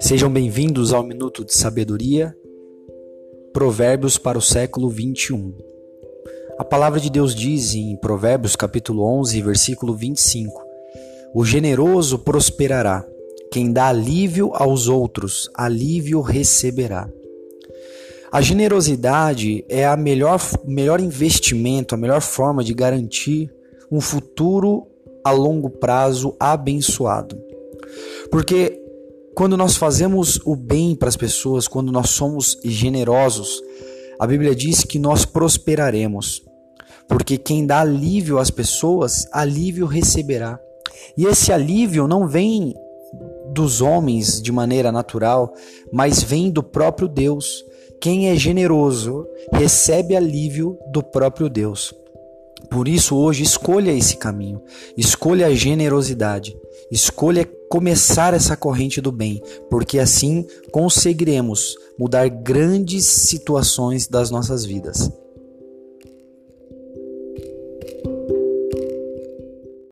Sejam bem-vindos ao Minuto de Sabedoria, Provérbios para o século 21. A palavra de Deus diz em Provérbios capítulo 11, versículo 25: O generoso prosperará, quem dá alívio aos outros, alívio receberá. A generosidade é a melhor melhor investimento, a melhor forma de garantir um futuro a longo prazo abençoado. Porque quando nós fazemos o bem para as pessoas, quando nós somos generosos, a Bíblia diz que nós prosperaremos. Porque quem dá alívio às pessoas, alívio receberá. E esse alívio não vem dos homens de maneira natural, mas vem do próprio Deus. Quem é generoso recebe alívio do próprio Deus. Por isso, hoje, escolha esse caminho, escolha a generosidade, escolha começar essa corrente do bem, porque assim conseguiremos mudar grandes situações das nossas vidas.